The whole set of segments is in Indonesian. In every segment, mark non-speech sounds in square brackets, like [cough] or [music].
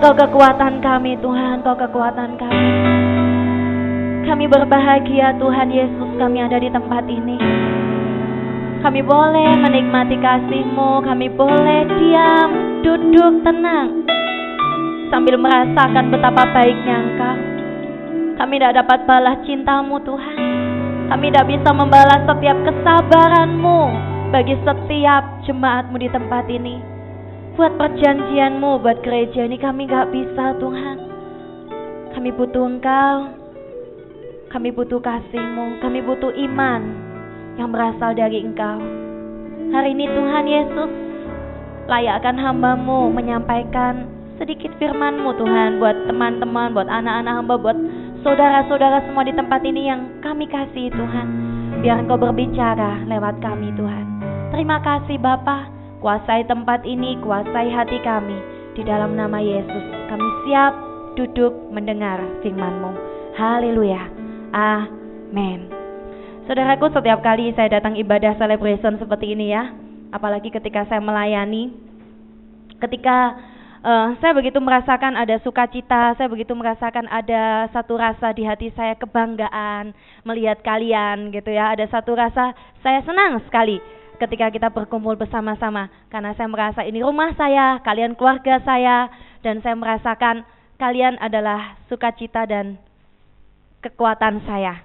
Engkau kekuatan kami Tuhan, Engkau kekuatan kami. Kami berbahagia Tuhan Yesus kami ada di tempat ini. Kami boleh menikmati kasih-Mu, kami boleh diam, duduk tenang. Sambil merasakan betapa baiknya Engkau. Kami tidak dapat balas cintamu Tuhan. Kami tidak bisa membalas setiap kesabaranmu bagi setiap jemaatmu di tempat ini. Buat perjanjianmu, buat gereja ini kami gak bisa Tuhan. Kami butuh Engkau. Kami butuh kasihmu. Kami butuh iman yang berasal dari Engkau. Hari ini Tuhan Yesus, layakkan hambamu menyampaikan sedikit firmanmu Tuhan buat teman-teman, buat anak-anak hamba, buat saudara-saudara semua di tempat ini yang kami kasih Tuhan. Biar Engkau berbicara lewat kami Tuhan. Terima kasih Bapak, kuasai tempat ini, kuasai hati kami. Di dalam nama Yesus, kami siap duduk mendengar firman-Mu. Haleluya. Amin. Saudaraku, setiap kali saya datang ibadah celebration seperti ini ya, apalagi ketika saya melayani, ketika uh, saya begitu merasakan ada sukacita, saya begitu merasakan ada satu rasa di hati saya kebanggaan melihat kalian gitu ya, ada satu rasa saya senang sekali ketika kita berkumpul bersama-sama karena saya merasa ini rumah saya, kalian keluarga saya dan saya merasakan kalian adalah sukacita dan kekuatan saya.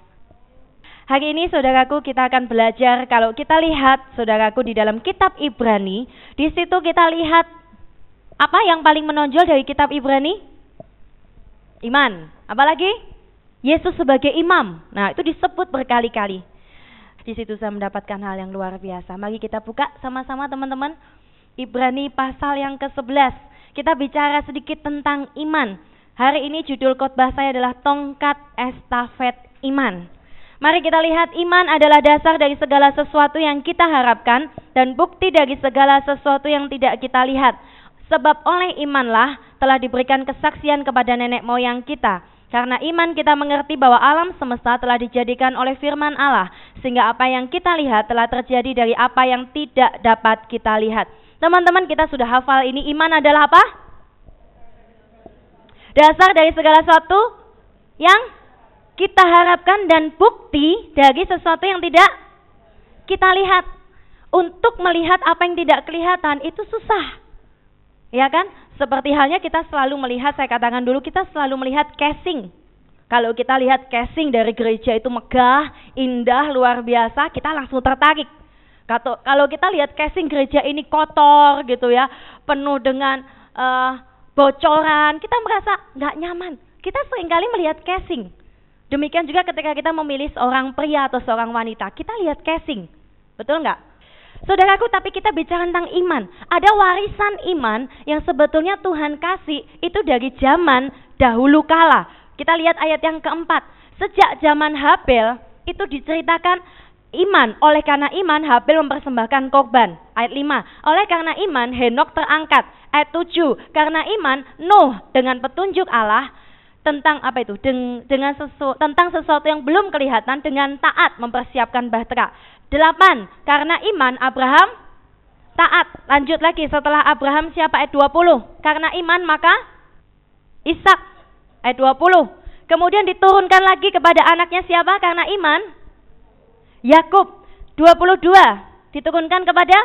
Hari ini saudaraku kita akan belajar kalau kita lihat saudaraku di dalam kitab Ibrani, di situ kita lihat apa yang paling menonjol dari kitab Ibrani? Iman. Apalagi? Yesus sebagai imam. Nah, itu disebut berkali-kali. Di situ saya mendapatkan hal yang luar biasa. Mari kita buka sama-sama teman-teman. Ibrani pasal yang ke-11. Kita bicara sedikit tentang iman. Hari ini judul khotbah saya adalah tongkat estafet iman. Mari kita lihat iman adalah dasar dari segala sesuatu yang kita harapkan dan bukti dari segala sesuatu yang tidak kita lihat. Sebab oleh imanlah telah diberikan kesaksian kepada nenek moyang kita karena iman kita mengerti bahwa alam semesta telah dijadikan oleh firman Allah, sehingga apa yang kita lihat telah terjadi dari apa yang tidak dapat kita lihat. Teman-teman, kita sudah hafal ini iman adalah apa? Dasar dari segala sesuatu yang kita harapkan dan bukti dari sesuatu yang tidak kita lihat. Untuk melihat apa yang tidak kelihatan itu susah. Ya kan? Seperti halnya kita selalu melihat, saya katakan dulu, kita selalu melihat casing. Kalau kita lihat casing dari gereja itu megah, indah, luar biasa, kita langsung tertarik. Kalau kita lihat casing gereja ini kotor gitu ya, penuh dengan uh, bocoran, kita merasa nggak nyaman. Kita sering kali melihat casing. Demikian juga ketika kita memilih seorang pria atau seorang wanita, kita lihat casing. Betul nggak? Saudaraku, tapi kita bicara tentang iman. Ada warisan iman yang sebetulnya Tuhan kasih itu dari zaman dahulu kala. Kita lihat ayat yang keempat. Sejak zaman Habel itu diceritakan iman. Oleh karena iman Habel mempersembahkan korban. Ayat 5. Oleh karena iman Henok terangkat. Ayat 7. Karena iman Nuh dengan petunjuk Allah tentang apa itu dengan sesu, tentang sesuatu yang belum kelihatan dengan taat mempersiapkan bahtera Delapan, karena iman Abraham taat. Lanjut lagi setelah Abraham siapa ayat 20. Karena iman maka Ishak ayat 20. Kemudian diturunkan lagi kepada anaknya siapa? Karena iman Yakub 22 diturunkan kepada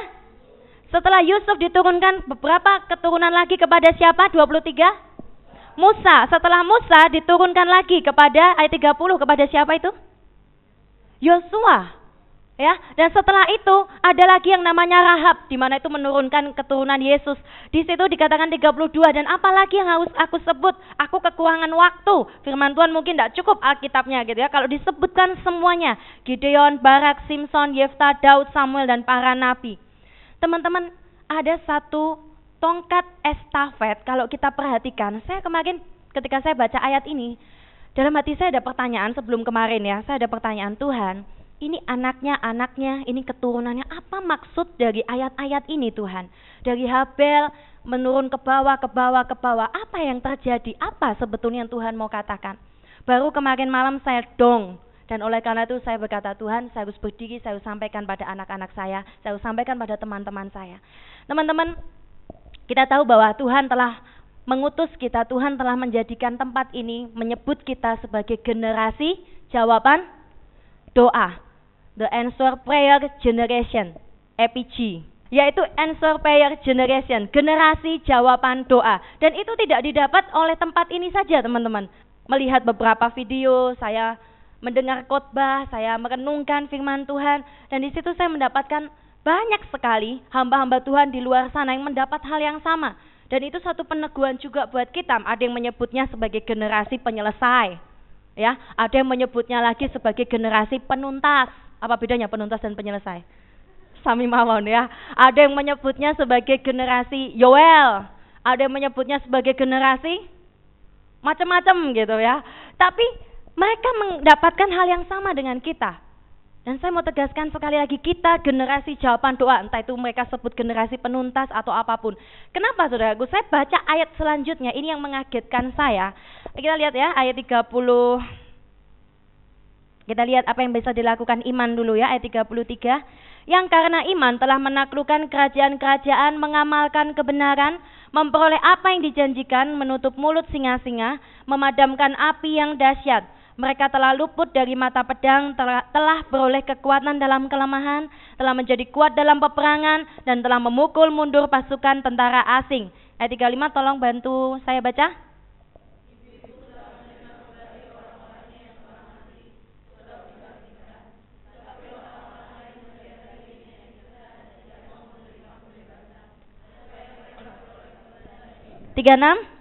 setelah Yusuf diturunkan beberapa keturunan lagi kepada siapa? 23 Musa. Setelah Musa diturunkan lagi kepada ayat 30 kepada siapa itu? Yosua ya. Dan setelah itu ada lagi yang namanya Rahab di mana itu menurunkan keturunan Yesus. Di situ dikatakan 32 dan apalagi yang harus aku sebut? Aku kekurangan waktu. Firman Tuhan mungkin tidak cukup Alkitabnya gitu ya. Kalau disebutkan semuanya, Gideon, Barak, Simpson, Yefta, Daud, Samuel dan para nabi. Teman-teman, ada satu tongkat estafet kalau kita perhatikan. Saya kemarin ketika saya baca ayat ini, dalam hati saya ada pertanyaan sebelum kemarin ya, saya ada pertanyaan Tuhan ini anaknya, anaknya, ini keturunannya. Apa maksud dari ayat-ayat ini Tuhan? Dari Habel menurun ke bawah, ke bawah, ke bawah. Apa yang terjadi? Apa sebetulnya yang Tuhan mau katakan? Baru kemarin malam saya dong. Dan oleh karena itu saya berkata, Tuhan saya harus berdiri, saya harus sampaikan pada anak-anak saya. Saya harus sampaikan pada teman-teman saya. Teman-teman, kita tahu bahwa Tuhan telah mengutus kita, Tuhan telah menjadikan tempat ini menyebut kita sebagai generasi jawaban doa. The Answer Prayer Generation, EPG yaitu answer prayer generation, generasi jawaban doa. Dan itu tidak didapat oleh tempat ini saja, teman-teman. Melihat beberapa video, saya mendengar khotbah, saya merenungkan firman Tuhan, dan di situ saya mendapatkan banyak sekali hamba-hamba Tuhan di luar sana yang mendapat hal yang sama. Dan itu satu peneguhan juga buat kita. Ada yang menyebutnya sebagai generasi penyelesai. Ya, ada yang menyebutnya lagi sebagai generasi penuntas. Apa bedanya penuntas dan penyelesai? Sami mawon ya. Ada yang menyebutnya sebagai generasi Yoel. Ada yang menyebutnya sebagai generasi macam-macam gitu ya. Tapi mereka mendapatkan hal yang sama dengan kita. Dan saya mau tegaskan sekali lagi, kita generasi jawaban doa, entah itu mereka sebut generasi penuntas atau apa pun. Kenapa saudaraku? Saya baca ayat selanjutnya, ini yang mengagetkan saya. Kita lihat ya, ayat 30. Kita lihat apa yang bisa dilakukan iman dulu ya, ayat 33. Yang karena iman telah menaklukkan kerajaan-kerajaan, mengamalkan kebenaran, memperoleh apa yang dijanjikan, menutup mulut singa-singa, memadamkan api yang dahsyat mereka telah luput dari mata pedang, telah, beroleh kekuatan dalam kelemahan, telah menjadi kuat dalam peperangan, dan telah memukul mundur pasukan tentara asing. Ayat 35 tolong bantu saya baca. Tiga enam.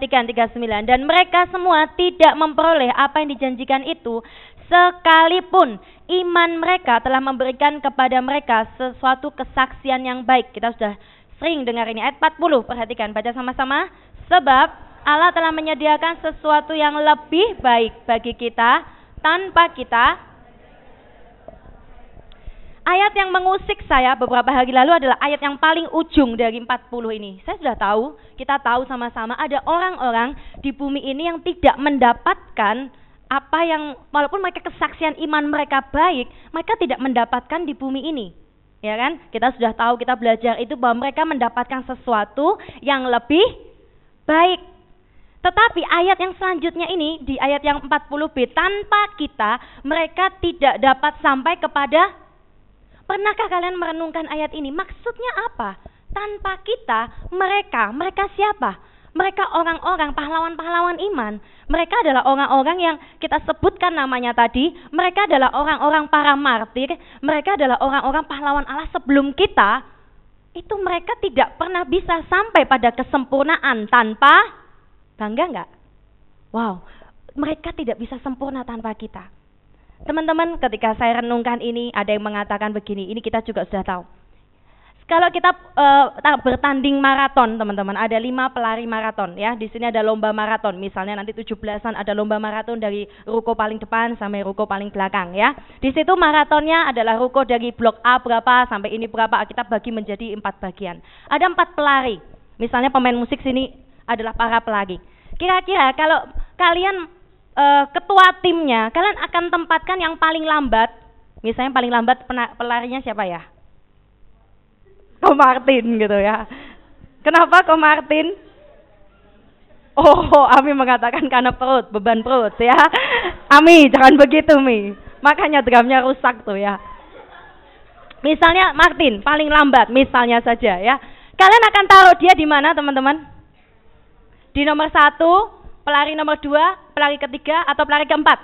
Perhatikan 39. Dan mereka semua tidak memperoleh apa yang dijanjikan itu sekalipun iman mereka telah memberikan kepada mereka sesuatu kesaksian yang baik. Kita sudah sering dengar ini ayat 40. Perhatikan baca sama-sama. Sebab Allah telah menyediakan sesuatu yang lebih baik bagi kita tanpa kita Ayat yang mengusik saya beberapa hari lalu adalah ayat yang paling ujung dari 40 ini. Saya sudah tahu, kita tahu sama-sama ada orang-orang di bumi ini yang tidak mendapatkan apa yang walaupun mereka kesaksian iman mereka baik, mereka tidak mendapatkan di bumi ini. Ya kan? Kita sudah tahu, kita belajar itu bahwa mereka mendapatkan sesuatu yang lebih baik. Tetapi ayat yang selanjutnya ini di ayat yang 40b tanpa kita mereka tidak dapat sampai kepada Pernahkah kalian merenungkan ayat ini? Maksudnya apa? Tanpa kita, mereka, mereka siapa? Mereka orang-orang pahlawan-pahlawan iman. Mereka adalah orang-orang yang kita sebutkan namanya tadi. Mereka adalah orang-orang para martir. Mereka adalah orang-orang pahlawan Allah sebelum kita. Itu mereka tidak pernah bisa sampai pada kesempurnaan tanpa bangga nggak? Wow, mereka tidak bisa sempurna tanpa kita. Teman-teman, ketika saya renungkan ini, ada yang mengatakan begini, ini kita juga sudah tahu. Kalau kita uh, bertanding maraton, teman-teman, ada lima pelari maraton ya. Di sini ada lomba maraton. Misalnya nanti 17-an ada lomba maraton dari ruko paling depan sampai ruko paling belakang ya. Di situ maratonnya adalah ruko dari blok A berapa sampai ini berapa. Kita bagi menjadi empat bagian. Ada empat pelari. Misalnya pemain musik sini adalah para pelari. Kira-kira kalau kalian uh, ketua timnya, kalian akan tempatkan yang paling lambat. Misalnya paling lambat pelarinya siapa ya? Ko Martin gitu ya. Kenapa Ko Martin? Oh, Ami mengatakan karena perut, beban perut ya. Ami, jangan begitu Mi. Makanya drumnya rusak tuh ya. Misalnya Martin paling lambat, misalnya saja ya. Kalian akan taruh dia di mana teman-teman? Di nomor satu, pelari nomor dua, pelari ketiga, atau pelari keempat?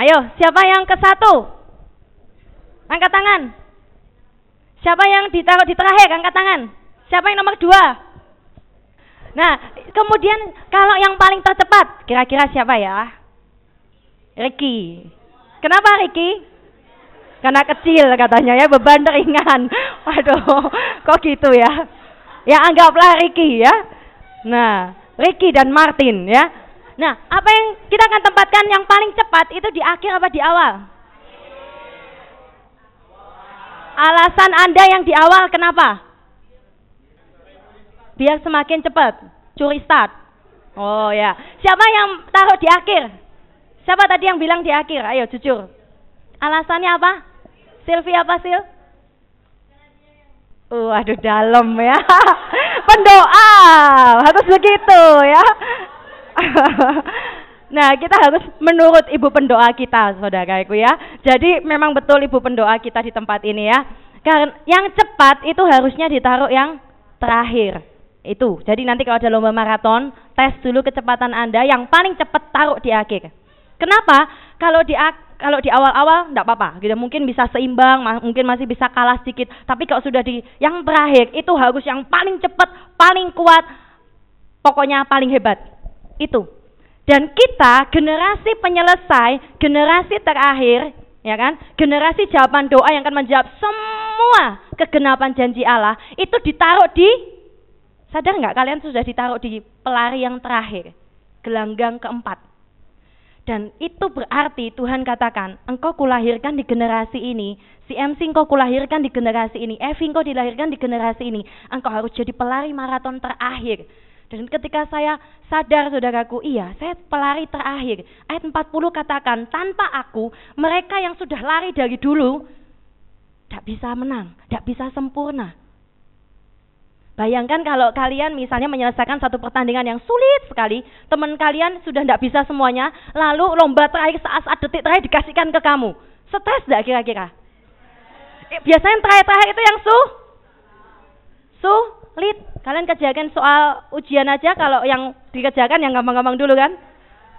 Ayo, siapa yang ke satu? Angkat tangan. Siapa yang ditaruh di terakhir? Angkat tangan. Siapa yang nomor dua? Nah, kemudian kalau yang paling tercepat, kira-kira siapa ya? Ricky. Kenapa Ricky? Karena kecil katanya ya, beban ringan. [laughs] Waduh, kok gitu ya? Ya anggaplah Ricky ya. Nah, Ricky dan Martin ya. Nah, apa yang kita akan tempatkan yang paling cepat itu di akhir apa di awal? Alasan Anda yang di awal kenapa? Biar semakin cepat. Curi start. Oh ya. Siapa yang taruh di akhir? Siapa tadi yang bilang di akhir? Ayo jujur. Alasannya apa? Silvi apa Sil? Uh, aduh dalam ya. [laughs] Pendoa harus begitu ya. [laughs] nah, kita harus menurut ibu pendoa kita, saudaraku ya. Jadi memang betul ibu pendoa kita di tempat ini ya. Karena yang cepat itu harusnya ditaruh yang terakhir. Itu. Jadi nanti kalau ada lomba maraton, tes dulu kecepatan Anda yang paling cepat taruh di akhir. Kenapa? Kalau di kalau di awal-awal enggak apa-apa, gitu. Mungkin bisa seimbang, mungkin masih bisa kalah sedikit. Tapi kalau sudah di yang terakhir itu harus yang paling cepat, paling kuat, pokoknya paling hebat. Itu. Dan kita generasi penyelesai, generasi terakhir, ya kan? Generasi jawaban doa yang akan menjawab semua kegenapan janji Allah itu ditaruh di sadar nggak kalian sudah ditaruh di pelari yang terakhir, gelanggang keempat. Dan itu berarti Tuhan katakan, engkau kulahirkan di generasi ini, si MC engkau kulahirkan di generasi ini, Evi engkau dilahirkan di generasi ini, engkau harus jadi pelari maraton terakhir. Dan ketika saya sadar saudaraku, iya saya pelari terakhir. Ayat 40 katakan, tanpa aku mereka yang sudah lari dari dulu, tidak bisa menang, tidak bisa sempurna. Bayangkan kalau kalian misalnya menyelesaikan satu pertandingan yang sulit sekali, teman kalian sudah tidak bisa semuanya, lalu lomba terakhir saat-saat detik terakhir dikasihkan ke kamu. Stres tidak kira-kira? Eh, biasanya terakhir-terakhir itu yang su, sulit. Kalian kerjakan soal ujian aja, kalau yang dikerjakan yang gampang-gampang dulu kan?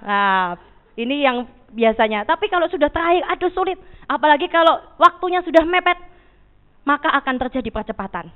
Nah, ini yang biasanya. Tapi kalau sudah terakhir, aduh sulit. Apalagi kalau waktunya sudah mepet, maka akan terjadi percepatan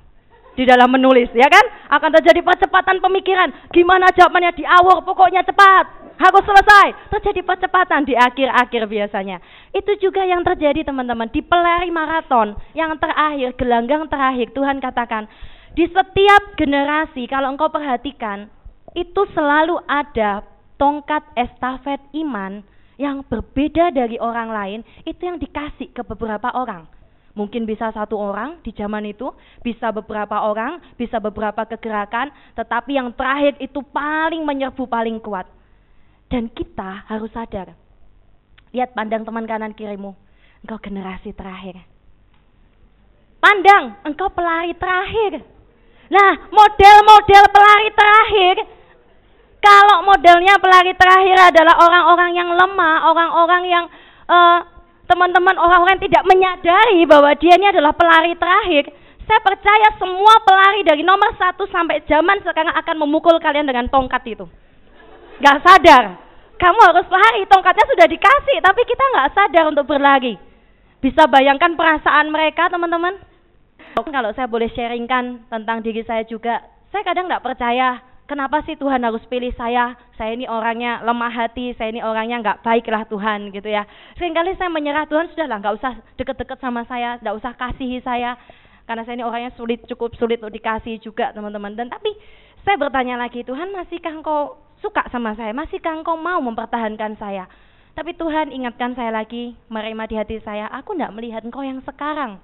di dalam menulis, ya kan? Akan terjadi percepatan pemikiran. Gimana jawabannya di awal, pokoknya cepat. Harus selesai. Terjadi percepatan di akhir-akhir biasanya. Itu juga yang terjadi teman-teman di pelari maraton yang terakhir, gelanggang terakhir. Tuhan katakan, di setiap generasi kalau engkau perhatikan, itu selalu ada tongkat estafet iman yang berbeda dari orang lain, itu yang dikasih ke beberapa orang. Mungkin bisa satu orang di zaman itu, bisa beberapa orang, bisa beberapa kegerakan, tetapi yang terakhir itu paling menyerbu, paling kuat. Dan kita harus sadar. Lihat pandang teman kanan kirimu. Engkau generasi terakhir. Pandang, engkau pelari terakhir. Nah, model-model pelari terakhir kalau modelnya pelari terakhir adalah orang-orang yang lemah, orang-orang yang uh, teman-teman orang-orang tidak menyadari bahwa dia ini adalah pelari terakhir, saya percaya semua pelari dari nomor satu sampai zaman sekarang akan memukul kalian dengan tongkat itu. Gak sadar. Kamu harus lari, tongkatnya sudah dikasih, tapi kita gak sadar untuk berlari. Bisa bayangkan perasaan mereka teman-teman? Kalau saya boleh sharingkan tentang diri saya juga, saya kadang gak percaya kenapa sih Tuhan harus pilih saya? Saya ini orangnya lemah hati, saya ini orangnya nggak baiklah Tuhan gitu ya. Seringkali saya menyerah Tuhan sudahlah nggak usah deket-deket sama saya, nggak usah kasihi saya, karena saya ini orangnya sulit cukup sulit untuk dikasih juga teman-teman. Dan tapi saya bertanya lagi Tuhan masihkah engkau suka sama saya? Masihkah engkau mau mempertahankan saya? Tapi Tuhan ingatkan saya lagi, menerima di hati saya, aku tidak melihat engkau yang sekarang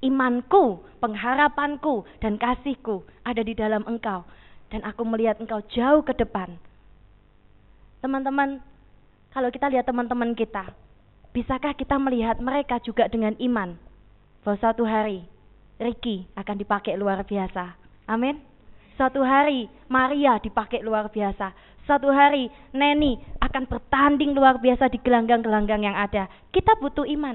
imanku, pengharapanku, dan kasihku ada di dalam engkau. Dan aku melihat engkau jauh ke depan. Teman-teman, kalau kita lihat teman-teman kita, bisakah kita melihat mereka juga dengan iman? Bahwa suatu hari, Ricky akan dipakai luar biasa. Amin. Suatu hari, Maria dipakai luar biasa. Suatu hari, Neni akan bertanding luar biasa di gelanggang-gelanggang yang ada. Kita butuh iman.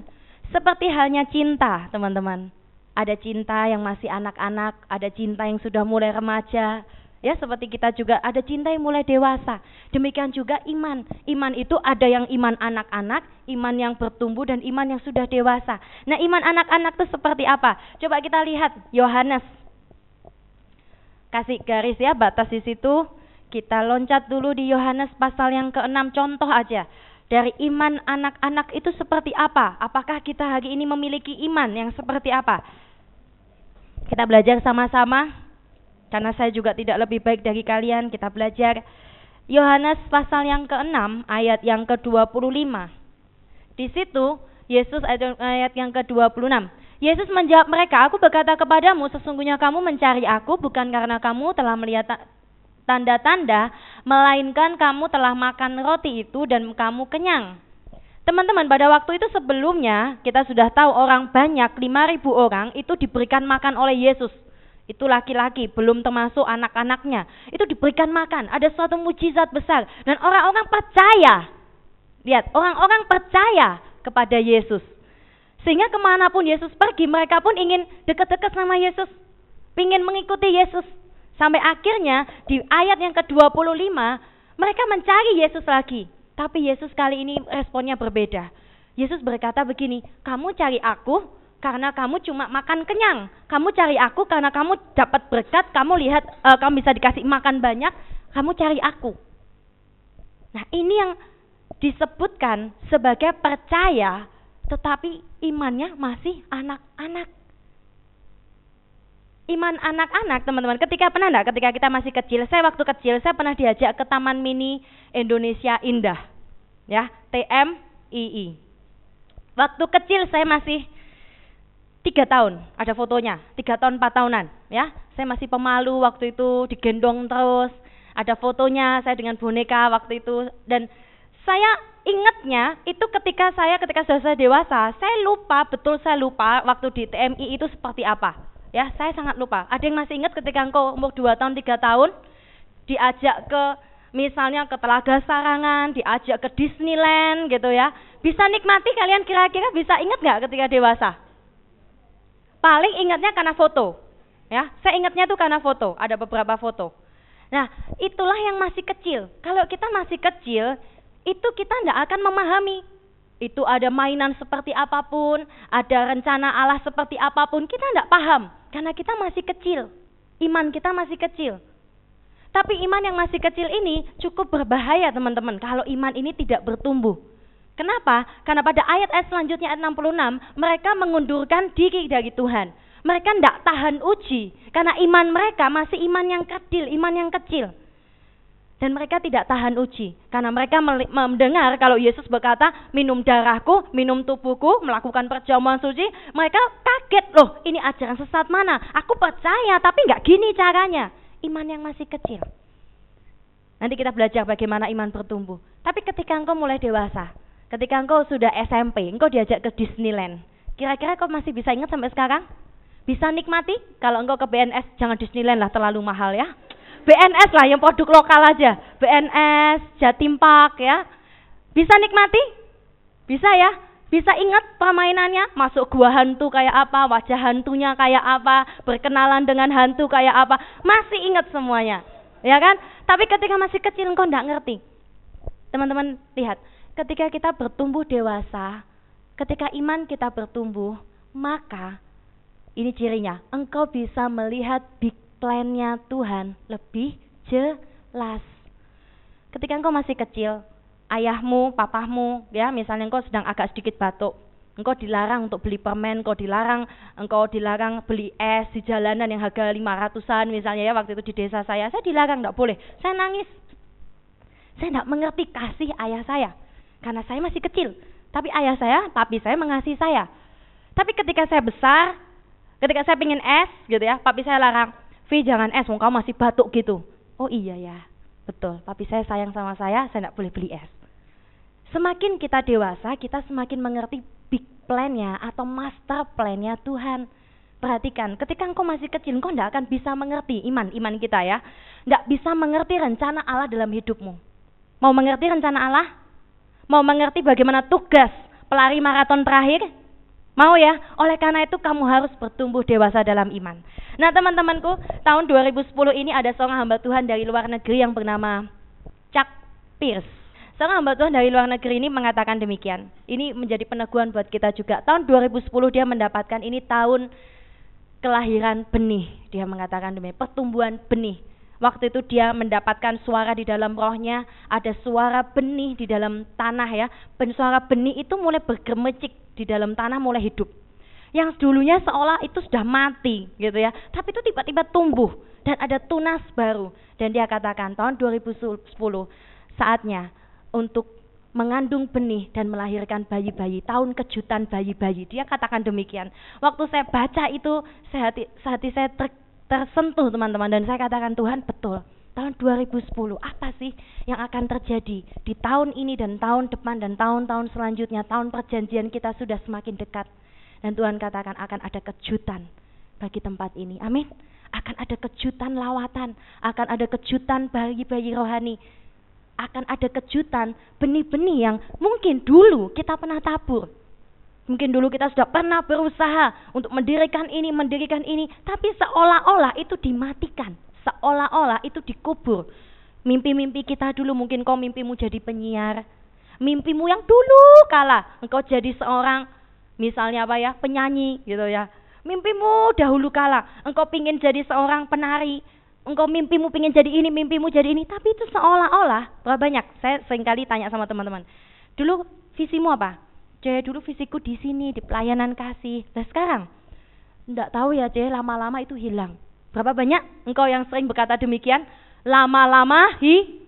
Seperti halnya cinta, teman-teman. Ada cinta yang masih anak-anak, ada cinta yang sudah mulai remaja. Ya, seperti kita juga ada cinta yang mulai dewasa. Demikian juga iman. Iman itu ada yang iman anak-anak, iman yang bertumbuh dan iman yang sudah dewasa. Nah, iman anak-anak itu seperti apa? Coba kita lihat Yohanes. Kasih garis ya batas di situ. Kita loncat dulu di Yohanes pasal yang ke-6 contoh aja dari iman anak-anak itu seperti apa? Apakah kita hari ini memiliki iman yang seperti apa? Kita belajar sama-sama karena saya juga tidak lebih baik dari kalian. Kita belajar Yohanes pasal yang ke-6 ayat yang ke-25. Di situ Yesus ayat yang ke-26. Yesus menjawab mereka, "Aku berkata kepadamu, sesungguhnya kamu mencari aku bukan karena kamu telah melihat tanda-tanda, melainkan kamu telah makan roti itu dan kamu kenyang." Teman-teman, pada waktu itu sebelumnya kita sudah tahu orang banyak, 5000 orang itu diberikan makan oleh Yesus. Itu laki-laki, belum termasuk anak-anaknya. Itu diberikan makan, ada suatu mujizat besar dan orang-orang percaya. Lihat, orang-orang percaya kepada Yesus. Sehingga ke mana pun Yesus pergi, mereka pun ingin dekat-dekat sama Yesus. Ingin mengikuti Yesus. Sampai akhirnya di ayat yang ke-25, mereka mencari Yesus lagi. Tapi Yesus kali ini responnya berbeda. Yesus berkata begini, kamu cari aku karena kamu cuma makan kenyang. Kamu cari aku karena kamu dapat berkat, kamu lihat uh, kamu bisa dikasih makan banyak, kamu cari aku. Nah, ini yang disebutkan sebagai percaya tetapi imannya masih anak-anak. Iman anak-anak teman-teman. Ketika pernah enggak? Ketika kita masih kecil. Saya waktu kecil saya pernah diajak ke Taman Mini Indonesia Indah. Ya TMII waktu kecil saya masih tiga tahun. Ada fotonya. Tiga tahun empat tahunan. Ya saya masih pemalu waktu itu digendong terus. Ada fotonya saya dengan boneka waktu itu. Dan saya ingatnya itu ketika saya ketika sudah saya dewasa saya lupa betul saya lupa waktu di TMI itu seperti apa Ya, saya sangat lupa. Ada yang masih ingat ketika engkau umur 2 tahun, 3 tahun diajak ke misalnya ke Telaga Sarangan, diajak ke Disneyland gitu ya. Bisa nikmati kalian kira-kira bisa ingat nggak ketika dewasa? Paling ingatnya karena foto. Ya, saya ingatnya tuh karena foto, ada beberapa foto. Nah, itulah yang masih kecil. Kalau kita masih kecil, itu kita tidak akan memahami itu ada mainan seperti apa pun, ada rencana Allah seperti apa pun, kita tidak paham. Karena kita masih kecil, iman kita masih kecil. Tapi iman yang masih kecil ini cukup berbahaya teman-teman kalau iman ini tidak bertumbuh. Kenapa? Karena pada ayat-ayat selanjutnya ayat 66 mereka mengundurkan diri dari Tuhan. Mereka tidak tahan uji karena iman mereka masih iman yang kecil, iman yang kecil. Dan mereka tidak tahan uji karena mereka mendengar kalau Yesus berkata, "Minum darahku, minum tubuhku, melakukan perjamuan suci." Mereka kaget, "Loh, ini ajaran sesat mana? Aku percaya, tapi nggak gini caranya." Iman yang masih kecil. Nanti kita belajar bagaimana iman bertumbuh. Tapi ketika engkau mulai dewasa, ketika engkau sudah SMP, engkau diajak ke Disneyland. Kira-kira kau masih bisa ingat sampai sekarang? Bisa nikmati? Kalau engkau ke BNS, jangan Disneyland lah, terlalu mahal ya. BNS lah yang produk lokal aja. BNS, Jatim Park ya. Bisa nikmati? Bisa ya? Bisa ingat permainannya? Masuk gua hantu kayak apa, wajah hantunya kayak apa, berkenalan dengan hantu kayak apa. Masih ingat semuanya. Ya kan? Tapi ketika masih kecil engkau enggak ngerti. Teman-teman lihat, ketika kita bertumbuh dewasa, ketika iman kita bertumbuh, maka ini cirinya, engkau bisa melihat big plannya Tuhan lebih jelas. Ketika engkau masih kecil, ayahmu, papahmu, ya misalnya engkau sedang agak sedikit batuk, engkau dilarang untuk beli permen, engkau dilarang, engkau dilarang beli es di jalanan yang harga lima ratusan misalnya ya waktu itu di desa saya, saya dilarang tidak boleh, saya nangis, saya tidak mengerti kasih ayah saya karena saya masih kecil, tapi ayah saya, papi saya mengasihi saya. Tapi ketika saya besar, ketika saya ingin es gitu ya, papi saya larang, Vi jangan es, kamu masih batuk gitu. Oh iya ya, betul. Tapi saya sayang sama saya, saya tidak boleh beli es. Semakin kita dewasa, kita semakin mengerti big plan-nya atau master plan-nya Tuhan. Perhatikan, ketika engkau masih kecil, engkau tidak akan bisa mengerti iman, iman kita ya. Tidak bisa mengerti rencana Allah dalam hidupmu. Mau mengerti rencana Allah? Mau mengerti bagaimana tugas pelari maraton terakhir? Mau ya? Oleh karena itu kamu harus bertumbuh dewasa dalam iman. Nah teman-temanku, tahun 2010 ini ada seorang hamba Tuhan dari luar negeri yang bernama Chuck Pierce. Seorang hamba Tuhan dari luar negeri ini mengatakan demikian. Ini menjadi peneguhan buat kita juga. Tahun 2010 dia mendapatkan ini tahun kelahiran benih. Dia mengatakan demikian, pertumbuhan benih. Waktu itu dia mendapatkan suara di dalam rohnya, ada suara benih di dalam tanah ya. Suara benih itu mulai bergemecik di dalam tanah mulai hidup. yang dulunya seolah itu sudah mati gitu ya. Tapi itu tiba-tiba tumbuh dan ada tunas baru. Dan dia katakan tahun 2010 saatnya untuk mengandung benih dan melahirkan bayi-bayi, tahun kejutan bayi-bayi. Dia katakan demikian. Waktu saya baca itu, sehati, sehati saya ter, tersentuh teman-teman dan saya katakan Tuhan betul. Tahun 2010 apa sih yang akan terjadi di tahun ini dan tahun depan dan tahun-tahun selanjutnya, tahun perjanjian kita sudah semakin dekat. Dan Tuhan katakan akan ada kejutan bagi tempat ini. Amin. Akan ada kejutan lawatan, akan ada kejutan bayi-bayi rohani akan ada kejutan benih-benih yang mungkin dulu kita pernah tabur. Mungkin dulu kita sudah pernah berusaha untuk mendirikan ini, mendirikan ini, tapi seolah-olah itu dimatikan, seolah-olah itu dikubur. Mimpi-mimpi kita dulu mungkin kau mimpimu jadi penyiar, mimpimu yang dulu kala engkau jadi seorang misalnya apa ya penyanyi gitu ya. Mimpimu dahulu kala engkau pingin jadi seorang penari. Engkau mimpimu pengen jadi ini, mimpimu jadi ini, tapi itu seolah-olah, berapa banyak, saya sering kali tanya sama teman-teman, dulu visimu apa? Cek dulu visiku di sini, di pelayanan kasih, dan sekarang, enggak tahu ya cek lama-lama itu hilang. Berapa banyak engkau yang sering berkata demikian? Lama-lama hi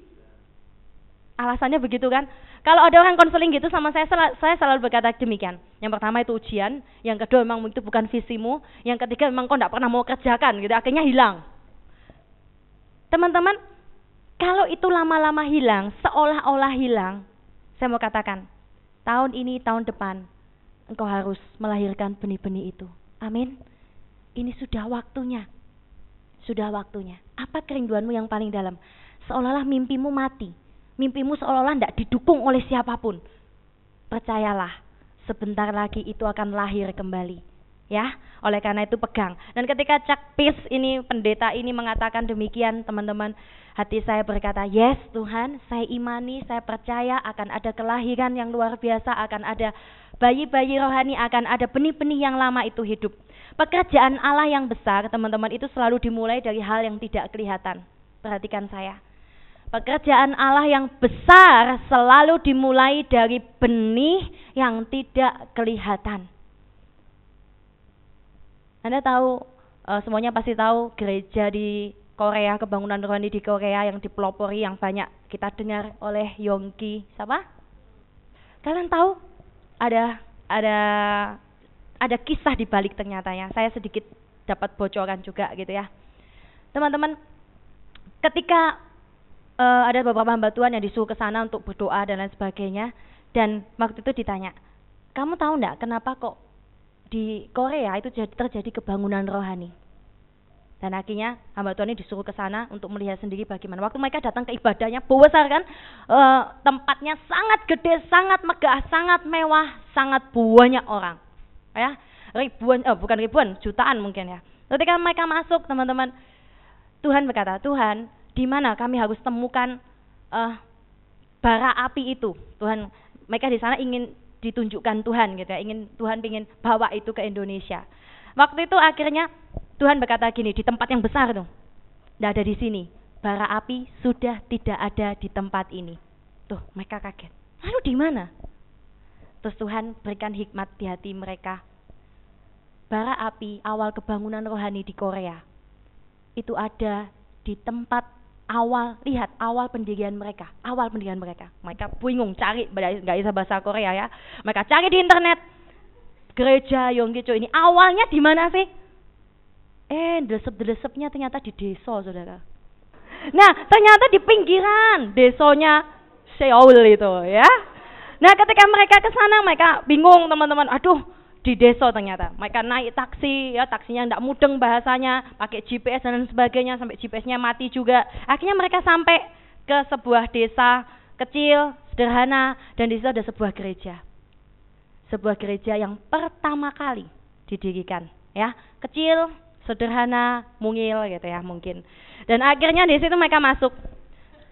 alasannya begitu kan? Kalau ada orang konseling gitu sama saya, saya selalu berkata demikian. Yang pertama itu ujian, yang kedua memang itu bukan visimu, yang ketiga memang kau tidak pernah mau kerjakan gitu, akhirnya hilang. Teman-teman, kalau itu lama-lama hilang, seolah-olah hilang, saya mau katakan, tahun ini, tahun depan, engkau harus melahirkan benih-benih itu. Amin. Ini sudah waktunya. Sudah waktunya. Apa kerinduanmu yang paling dalam? Seolah-olah mimpimu mati. Mimpimu seolah-olah tidak didukung oleh siapa pun. Percayalah, sebentar lagi itu akan lahir kembali ya oleh karena itu pegang. Dan ketika Cak Pis ini pendeta ini mengatakan demikian teman-teman hati saya berkata yes Tuhan saya imani saya percaya akan ada kelahiran yang luar biasa akan ada bayi-bayi rohani akan ada benih-benih yang lama itu hidup. Pekerjaan Allah yang besar teman-teman itu selalu dimulai dari hal yang tidak kelihatan. Perhatikan saya. Pekerjaan Allah yang besar selalu dimulai dari benih yang tidak kelihatan. Anda tahu uh, semuanya pasti tahu gereja di Korea, kebangunan rohani di Korea yang dipelopori yang banyak kita dengar oleh Yongki. Siapa? Kalian tahu ada ada ada kisah di balik ternyatanya. Saya sedikit dapat bocoran juga gitu ya. Teman-teman, ketika uh, ada beberapa hamba Tuhan yang disuruh ke sana untuk berdoa dan lain sebagainya dan waktu itu ditanya, "Kamu tahu enggak kenapa kok di Korea itu terjadi kebangunan rohani. Dan akhirnya hamba Tuhan ini disuruh ke sana untuk melihat sendiri bagaimana. Waktu mereka datang ke ibadahnya, besar kan, e, tempatnya sangat gede, sangat megah, sangat mewah, sangat banyak orang. Ya, ribuan, oh, bukan ribuan, jutaan mungkin ya. Ketika mereka masuk, teman-teman, Tuhan berkata, Tuhan, di mana kami harus temukan uh, bara api itu? Tuhan, mereka di sana ingin ditunjukkan Tuhan gitu ya. Ingin Tuhan ingin bawa itu ke Indonesia. Waktu itu akhirnya Tuhan berkata gini di tempat yang besar tuh tidak ada di sini. Bara api sudah tidak ada di tempat ini. Tuh mereka kaget. Lalu di mana? Terus Tuhan berikan hikmat di hati mereka. Bara api awal kebangunan rohani di Korea itu ada di tempat awal lihat awal pendirian mereka awal pendirian mereka. Mereka bingung cari nggak bisa bahasa Korea ya. Mereka cari di internet. Gereja Yonggicho ini awalnya di mana sih? Eh desep-desepnya ternyata di desa saudara. Nah ternyata di pinggiran desanya Seoul itu ya. Nah ketika mereka ke sana mereka bingung teman-teman. Aduh di desa ternyata. Mereka naik taksi, ya taksinya tidak mudeng bahasanya, pakai GPS dan sebagainya, sampai GPS-nya mati juga. Akhirnya mereka sampai ke sebuah desa kecil, sederhana, dan di situ ada sebuah gereja. Sebuah gereja yang pertama kali didirikan, ya kecil, sederhana, mungil gitu ya mungkin. Dan akhirnya di situ mereka masuk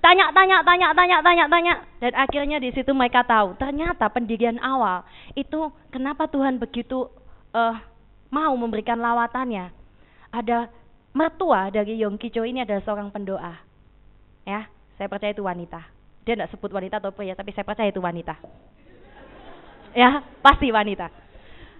tanya tanya tanya tanya tanya tanya. Dan akhirnya di situ mereka tahu ternyata pendirian awal itu kenapa Tuhan begitu uh, mau memberikan lawatannya? Ada mertua dari Yongki Cho ini adalah seorang pendoa. Ya saya percaya itu wanita. Dia tidak sebut wanita atau pria tapi saya percaya itu wanita. Ya pasti wanita.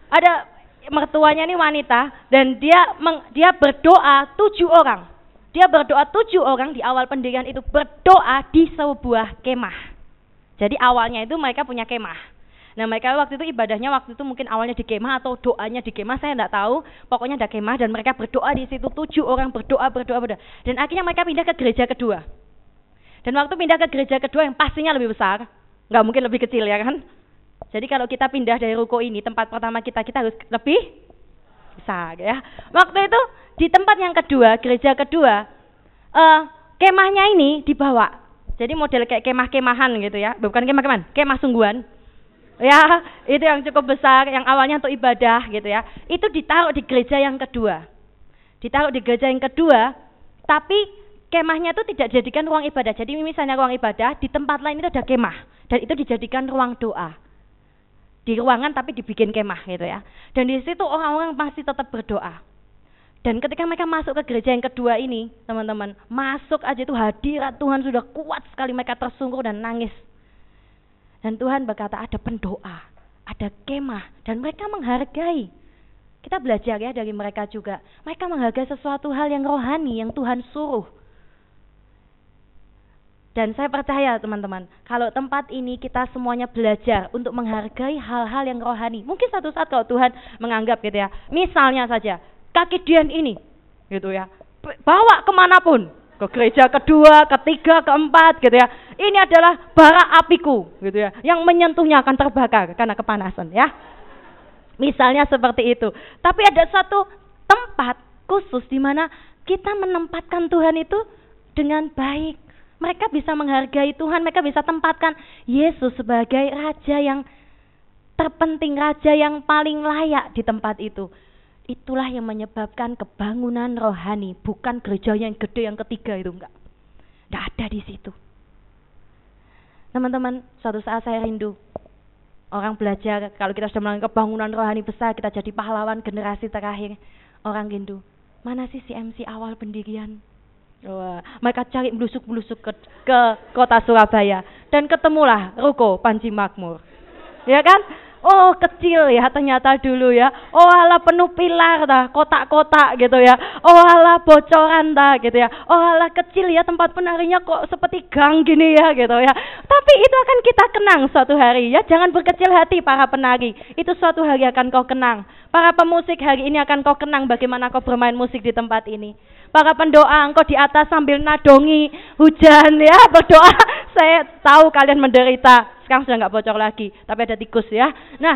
Ada mertuanya ini wanita dan dia meng, dia berdoa tujuh orang. Dia berdoa tujuh orang di awal pendirian itu berdoa di sebuah kemah. Jadi awalnya itu mereka punya kemah. Nah mereka waktu itu ibadahnya waktu itu mungkin awalnya di kemah atau doanya di kemah saya tidak tahu. Pokoknya ada kemah dan mereka berdoa di situ tujuh orang berdoa berdoa berdoa. Dan akhirnya mereka pindah ke gereja kedua. Dan waktu pindah ke gereja kedua yang pastinya lebih besar, nggak mungkin lebih kecil ya kan? Jadi kalau kita pindah dari ruko ini tempat pertama kita kita harus lebih besar ya. Waktu itu di tempat yang kedua gereja kedua uh, kemahnya ini dibawa. Jadi model kayak kemah-kemahan gitu ya, bukan kemah-kemahan, kemah sungguhan. Ya itu yang cukup besar yang awalnya untuk ibadah gitu ya. Itu ditaruh di gereja yang kedua. Ditaruh di gereja yang kedua tapi kemahnya itu tidak dijadikan ruang ibadah. Jadi misalnya ruang ibadah di tempat lain itu ada kemah. Dan itu dijadikan ruang doa. Di ruangan tapi dibikin kemah gitu ya. Dan di situ orang-orang masih tetap berdoa dan ketika mereka masuk ke gereja yang kedua ini teman-teman masuk aja itu hadirat Tuhan sudah kuat sekali mereka tersungkur dan nangis dan Tuhan berkata ada pendoa, ada kemah, dan mereka menghargai. Kita belajar ya dari mereka juga. Mereka menghargai sesuatu hal yang rohani yang Tuhan suruh. Dan saya percaya teman-teman, kalau tempat ini kita semuanya belajar untuk menghargai hal-hal yang rohani. Mungkin satu saat kalau Tuhan menganggap gitu ya, misalnya saja kaki Dian ini, gitu ya, bawa ke mana pun, ke gereja kedua, ketiga, keempat gitu ya. Ini adalah bara apiku gitu ya, yang menyentuhnya akan terbakar karena kepanasan ya. Misalnya seperti itu. Tapi ada satu tempat khusus di mana kita menempatkan Tuhan itu dengan baik. Mereka bisa menghargai Tuhan, mereka bisa tempatkan Yesus sebagai raja yang terpenting, raja yang paling layak di tempat itu. Itulah yang menyebabkan kebangunan rohani, bukan gereja yang gede yang ketiga itu enggak. Enggak ada di situ. Teman-teman, suatu saat saya rindu orang belajar kalau kita sudah melakukan kebangunan rohani besar, kita jadi pahlawan generasi terakhir. Orang rindu, mana sih si MC awal pendirian? Wah, mereka cari belusuk-belusuk ke, ke kota Surabaya dan ketemulah Ruko Panji Makmur. Ya kan? Oh kecil ya ternyata dulu ya. Oh ala penuh pilar dah, kotak-kotak gitu ya. Oh ala bocoran dah gitu ya. Oh ala kecil ya tempat penarinya kok seperti gang gini ya gitu ya. Tapi itu akan kita kenang suatu hari ya. Jangan berkecil hati para penari. Itu suatu hari akan kau kenang. Para pemusik hari ini akan kau kenang bagaimana kau bermain musik di tempat ini. Para pendoa engkau di atas sambil nadongi hujan [laughs] ya berdoa. Saya tahu kalian menderita sekarang sudah nggak bocor lagi, tapi ada tikus ya. Nah,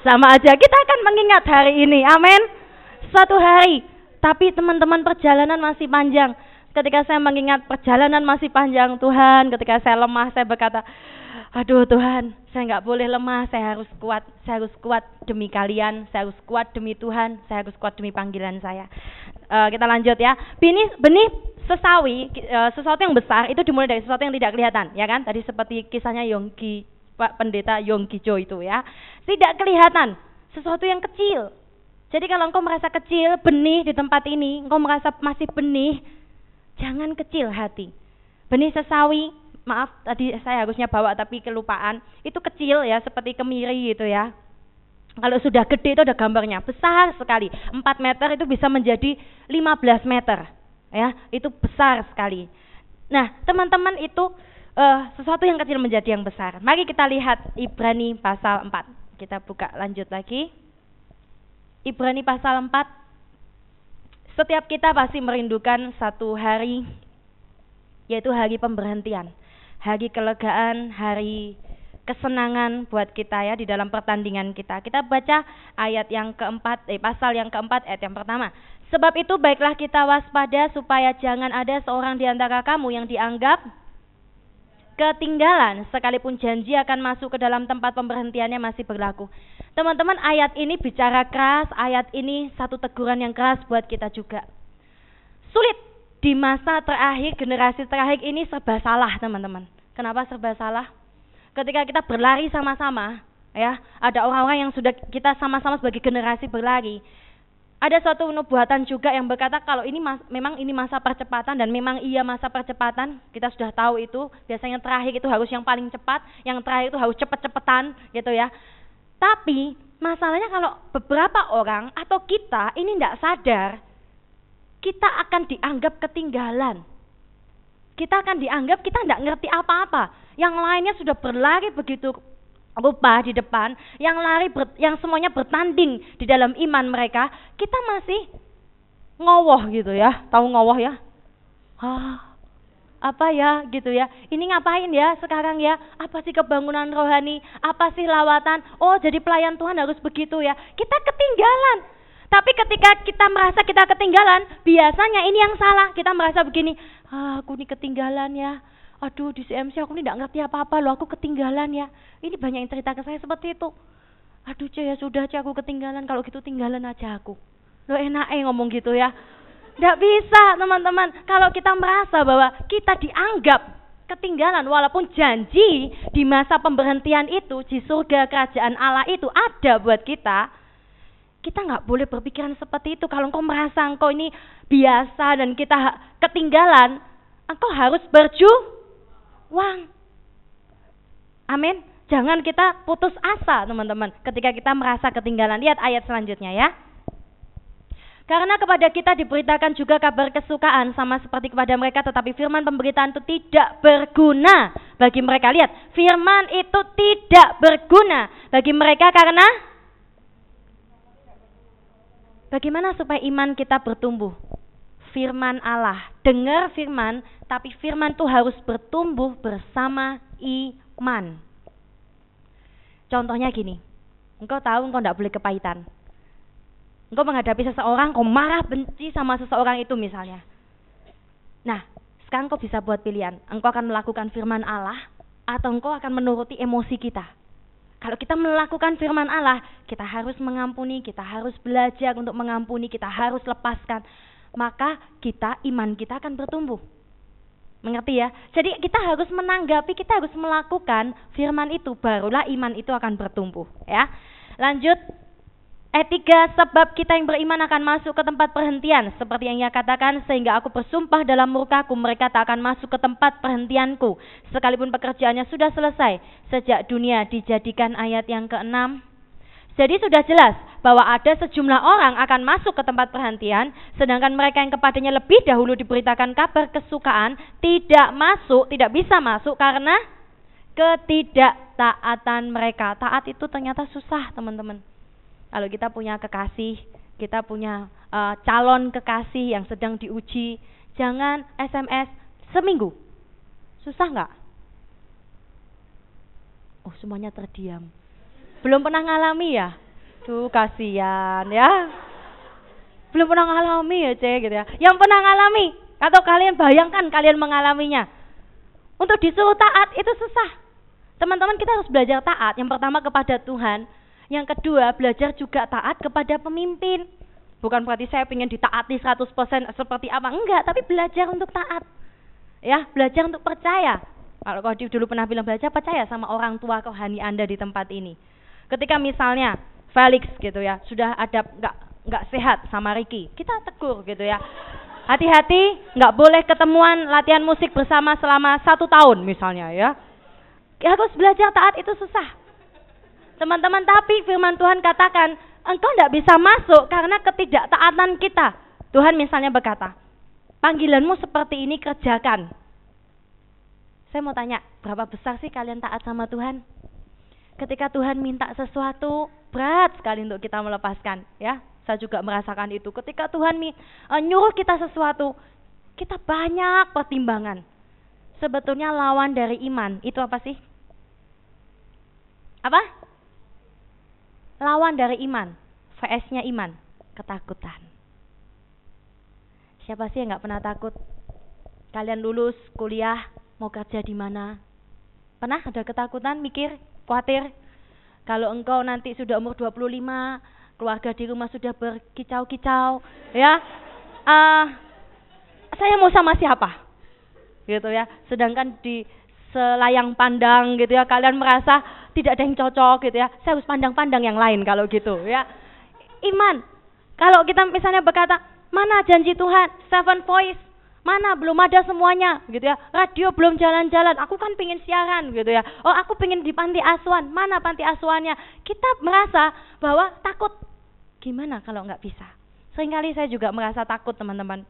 sama aja kita akan mengingat hari ini. Amin. Suatu hari, tapi teman-teman perjalanan masih panjang. Ketika saya mengingat perjalanan masih panjang Tuhan, ketika saya lemah saya berkata, aduh Tuhan, saya nggak boleh lemah, saya harus kuat, saya harus kuat demi kalian, saya harus kuat demi Tuhan, saya harus kuat demi panggilan saya. Uh, kita lanjut ya. Benih, benih sesawi uh, sesuatu yang besar itu dimulai dari sesuatu yang tidak kelihatan ya kan? Tadi seperti kisahnya Yongki Pak Pendeta Yongki Jo itu ya. Tidak kelihatan. Sesuatu yang kecil. Jadi kalau engkau merasa kecil benih di tempat ini engkau merasa masih benih jangan kecil hati. Benih sesawi maaf tadi saya harusnya bawa tapi kelupaan itu kecil ya seperti kemiri gitu ya kalau sudah gede itu ada gambarnya besar sekali 4 meter itu bisa menjadi 15 meter ya itu besar sekali. Nah teman-teman itu uh, sesuatu yang kecil menjadi yang besar. Mari kita lihat Ibrani pasal 4. Kita buka lanjut lagi. Ibrani pasal 4. Setiap kita pasti merindukan satu hari yaitu hari pemberhentian, hari kelegaan, hari kesenangan buat kita ya di dalam pertandingan kita. Kita baca ayat yang keempat, eh pasal yang keempat ayat yang pertama. Sebab itu baiklah kita waspada supaya jangan ada seorang di antara kamu yang dianggap ketinggalan sekalipun janji akan masuk ke dalam tempat pemberhentiannya masih berlaku. Teman-teman ayat ini bicara keras, ayat ini satu teguran yang keras buat kita juga. Sulit di masa terakhir, generasi terakhir ini serba salah teman-teman. Kenapa serba salah? Ketika kita berlari sama-sama, ya ada orang-orang yang sudah kita sama-sama sebagai generasi berlari ada suatu nubuatan juga yang berkata kalau ini mas, memang ini masa percepatan dan memang iya masa percepatan kita sudah tahu itu biasanya terakhir itu harus yang paling cepat yang terakhir itu harus cepet-cepetan gitu ya tapi masalahnya kalau beberapa orang atau kita ini tidak sadar, kita akan dianggap ketinggalan. Kita akan dianggap kita tidak ngerti apa-apa. Yang lainnya sudah berlari begitu rupa di depan, yang lari ber, yang semuanya bertanding di dalam iman mereka, kita masih ngowoh gitu ya. Tahu ngowoh ya? Ah, apa ya gitu ya ini ngapain ya sekarang ya apa sih kebangunan rohani apa sih lawatan oh jadi pelayan Tuhan harus begitu ya kita ketinggalan tapi ketika kita merasa kita ketinggalan biasanya ini yang salah. Kita merasa begini ah, aku ini ketinggalan ya. Aduh di CMC aku ini tidak ngerti apa-apa loh aku ketinggalan ya. Ini banyak yang cerita ke saya seperti itu. Aduh cah ya sudah cah aku ketinggalan. Kalau gitu tinggalan aja aku. Lo enak eh ngomong gitu ya. Tidak bisa teman-teman. Kalau kita merasa bahwa kita dianggap ketinggalan walaupun janji di masa pemberhentian itu di surga kerajaan Allah itu ada buat kita. Kita nggak boleh berpikiran seperti itu. Kalau engkau merasa engkau ini biasa dan kita ketinggalan, engkau harus berjuang. Amin. Jangan kita putus asa, teman-teman, ketika kita merasa ketinggalan. Lihat ayat selanjutnya ya. Karena kepada kita diberitakan juga kabar kesukaan sama seperti kepada mereka tetapi firman pemberitaan itu tidak berguna bagi mereka. Lihat, firman itu tidak berguna bagi mereka karena bagaimana supaya iman kita bertumbuh? Firman Allah, dengar firman, tapi firman itu harus bertumbuh bersama iman. Contohnya gini, engkau tahu engkau tidak boleh kepahitan engkau menghadapi seseorang, kau marah, benci sama seseorang itu misalnya. Nah, sekarang kau bisa buat pilihan. Engkau akan melakukan firman Allah atau engkau akan menuruti emosi kita. Kalau kita melakukan firman Allah, kita harus mengampuni, kita harus belajar untuk mengampuni, kita harus lepaskan. Maka kita, iman kita akan bertumbuh. Mengerti ya? Jadi kita harus menanggapi, kita harus melakukan firman itu, barulah iman itu akan bertumbuh. Ya, Lanjut, Etika sebab kita yang beriman akan masuk ke tempat perhentian seperti yang ia katakan sehingga aku bersumpah dalam murkaku mereka tak akan masuk ke tempat perhentianku sekalipun pekerjaannya sudah selesai sejak dunia dijadikan ayat yang keenam. Jadi sudah jelas bahwa ada sejumlah orang akan masuk ke tempat perhentian sedangkan mereka yang kepadanya lebih dahulu diberitakan kabar kesukaan tidak masuk, tidak bisa masuk karena ketidaktaatan mereka. Taat itu ternyata susah, teman-teman kalau kita punya kekasih, kita punya uh, calon kekasih yang sedang diuji, jangan SMS seminggu. Susah nggak? Oh semuanya terdiam. Belum pernah ngalami ya? Tuh kasihan ya. Belum pernah ngalami ya cek gitu ya. Yang pernah ngalami atau kalian bayangkan kalian mengalaminya. Untuk disuruh taat itu susah. Teman-teman kita harus belajar taat. Yang pertama kepada Tuhan, yang kedua, belajar juga taat kepada pemimpin. Bukan berarti saya ingin ditaati 100% seperti apa. Enggak, tapi belajar untuk taat. Ya, belajar untuk percaya. Kalau kau dulu pernah bilang belajar percaya sama orang tua rohani Anda di tempat ini. Ketika misalnya Felix gitu ya, sudah ada enggak enggak sehat sama Ricky, kita tegur gitu ya. Hati-hati, nggak boleh ketemuan latihan musik bersama selama satu tahun misalnya ya. Harus belajar taat itu susah. Teman-teman, tapi firman Tuhan katakan, engkau tidak bisa masuk karena ketidaktaatan kita. Tuhan misalnya berkata, panggilanmu seperti ini kerjakan. Saya mau tanya, berapa besar sih kalian taat sama Tuhan? Ketika Tuhan minta sesuatu, berat sekali untuk kita melepaskan. Ya, saya juga merasakan itu. Ketika Tuhan uh, nyuruh kita sesuatu, kita banyak pertimbangan. Sebetulnya lawan dari iman itu apa sih? Apa? Lawan dari iman, VS-nya iman, ketakutan. Siapa sih yang nggak pernah takut? Kalian lulus kuliah, mau kerja di mana? Pernah ada ketakutan, mikir, khawatir? Kalau engkau nanti sudah umur 25, keluarga di rumah sudah berkicau-kicau, ya, uh, saya mau sama siapa? Gitu ya. Sedangkan di selayang pandang gitu ya, kalian merasa tidak ada yang cocok gitu ya. Saya harus pandang-pandang yang lain kalau gitu ya. Iman. Kalau kita misalnya berkata, mana janji Tuhan? Seven voice. Mana belum ada semuanya gitu ya. Radio belum jalan-jalan. Aku kan pingin siaran gitu ya. Oh aku pingin di panti asuhan. Mana panti asuhannya? Kita merasa bahwa takut. Gimana kalau nggak bisa? Seringkali saya juga merasa takut teman-teman.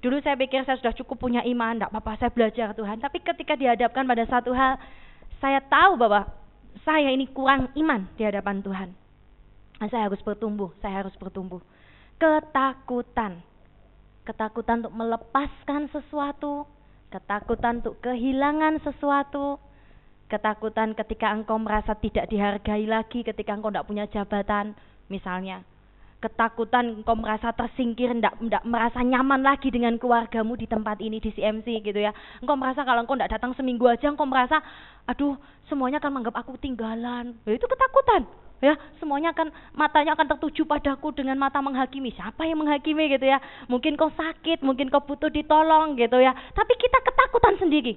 Dulu saya pikir saya sudah cukup punya iman, tidak apa-apa saya belajar Tuhan. Tapi ketika dihadapkan pada satu hal, saya tahu bahwa saya ini kurang iman di hadapan Tuhan. Saya harus bertumbuh, saya harus bertumbuh. Ketakutan ketakutan untuk melepaskan sesuatu, ketakutan untuk kehilangan sesuatu, ketakutan ketika engkau merasa tidak dihargai lagi, ketika engkau tidak punya jabatan, misalnya. Ketakutan engkau merasa tersingkir, tidak, tidak merasa nyaman lagi dengan keluargamu di tempat ini, di CMC gitu ya. Engkau merasa kalau engkau tidak datang seminggu aja, engkau merasa, aduh semuanya akan menganggap aku tinggalan. Ya, itu ketakutan ya. Semuanya akan matanya akan tertuju padaku dengan mata menghakimi. Siapa yang menghakimi gitu ya? Mungkin kau sakit mungkin kau butuh ditolong gitu ya. Tapi kita ketakutan sendiri.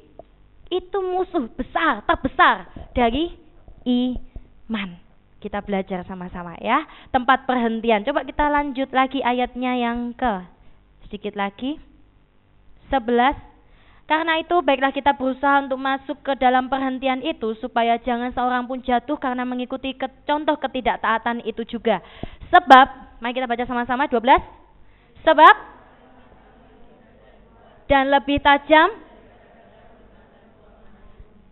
Itu musuh besar terbesar dari iman kita belajar sama-sama ya. Tempat perhentian. Coba kita lanjut lagi ayatnya yang ke. Sedikit lagi. 11 karena itu baiklah kita berusaha untuk masuk ke dalam perhentian itu supaya jangan seorang pun jatuh karena mengikuti ke, contoh ketidaktaatan itu juga. Sebab, mari kita baca sama-sama 12. Sebab dan lebih tajam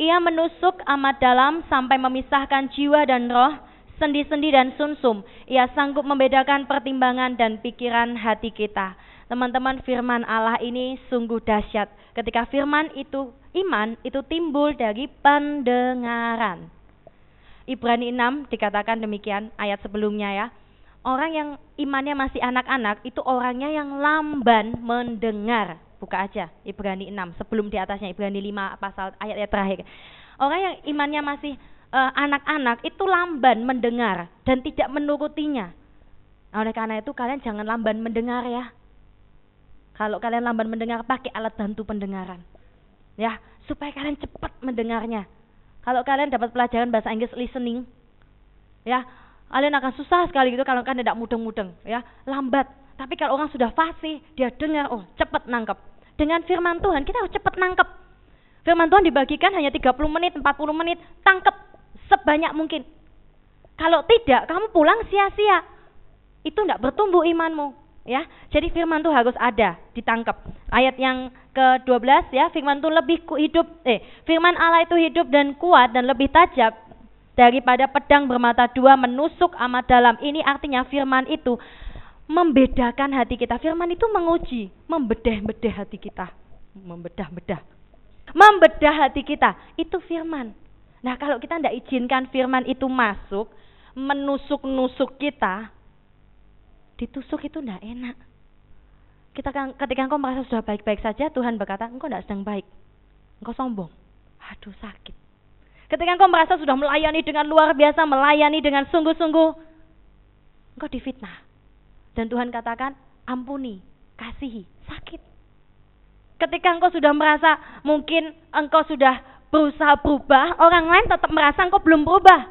ia menusuk amat dalam sampai memisahkan jiwa dan roh, sendi-sendi dan sumsum. Ia sanggup membedakan pertimbangan dan pikiran hati kita. Teman-teman, firman Allah ini sungguh dahsyat. Ketika firman itu iman, itu timbul dari pendengaran. Ibrani 6 dikatakan demikian ayat sebelumnya ya. Orang yang imannya masih anak-anak itu orangnya yang lamban mendengar. Buka aja Ibrani 6 sebelum di atasnya Ibrani 5 pasal ayat-ayat terakhir. Orang yang imannya masih anak-anak uh, itu lamban mendengar dan tidak menurutinya. Nah, oleh karena itu kalian jangan lamban mendengar ya. Kalau kalian lamban mendengar, pakai alat bantu pendengaran. Ya, supaya kalian cepat mendengarnya. Kalau kalian dapat pelajaran bahasa Inggris listening, ya, kalian akan susah sekali gitu kalau kalian tidak mudeng-mudeng, ya, lambat. Tapi kalau orang sudah fasih, dia dengar, oh, cepat nangkep. Dengan firman Tuhan, kita harus cepat nangkep. Firman Tuhan dibagikan hanya 30 menit, 40 menit, tangkep sebanyak mungkin. Kalau tidak, kamu pulang sia-sia. Itu tidak bertumbuh imanmu ya. Jadi firman itu harus ada, ditangkap. Ayat yang ke-12 ya, firman itu lebih hidup eh firman Allah itu hidup dan kuat dan lebih tajam daripada pedang bermata dua menusuk amat dalam. Ini artinya firman itu membedakan hati kita. Firman itu menguji, membedah-bedah hati kita. Membedah-bedah. Membedah hati kita, itu firman. Nah, kalau kita tidak izinkan firman itu masuk, menusuk-nusuk kita, ditusuk itu tidak enak. Kita kan, ketika engkau merasa sudah baik-baik saja, Tuhan berkata, engkau tidak sedang baik. Engkau sombong. Aduh sakit. Ketika engkau merasa sudah melayani dengan luar biasa, melayani dengan sungguh-sungguh, engkau difitnah. Dan Tuhan katakan, ampuni, kasihi, sakit. Ketika engkau sudah merasa mungkin engkau sudah berusaha berubah, orang lain tetap merasa engkau belum berubah.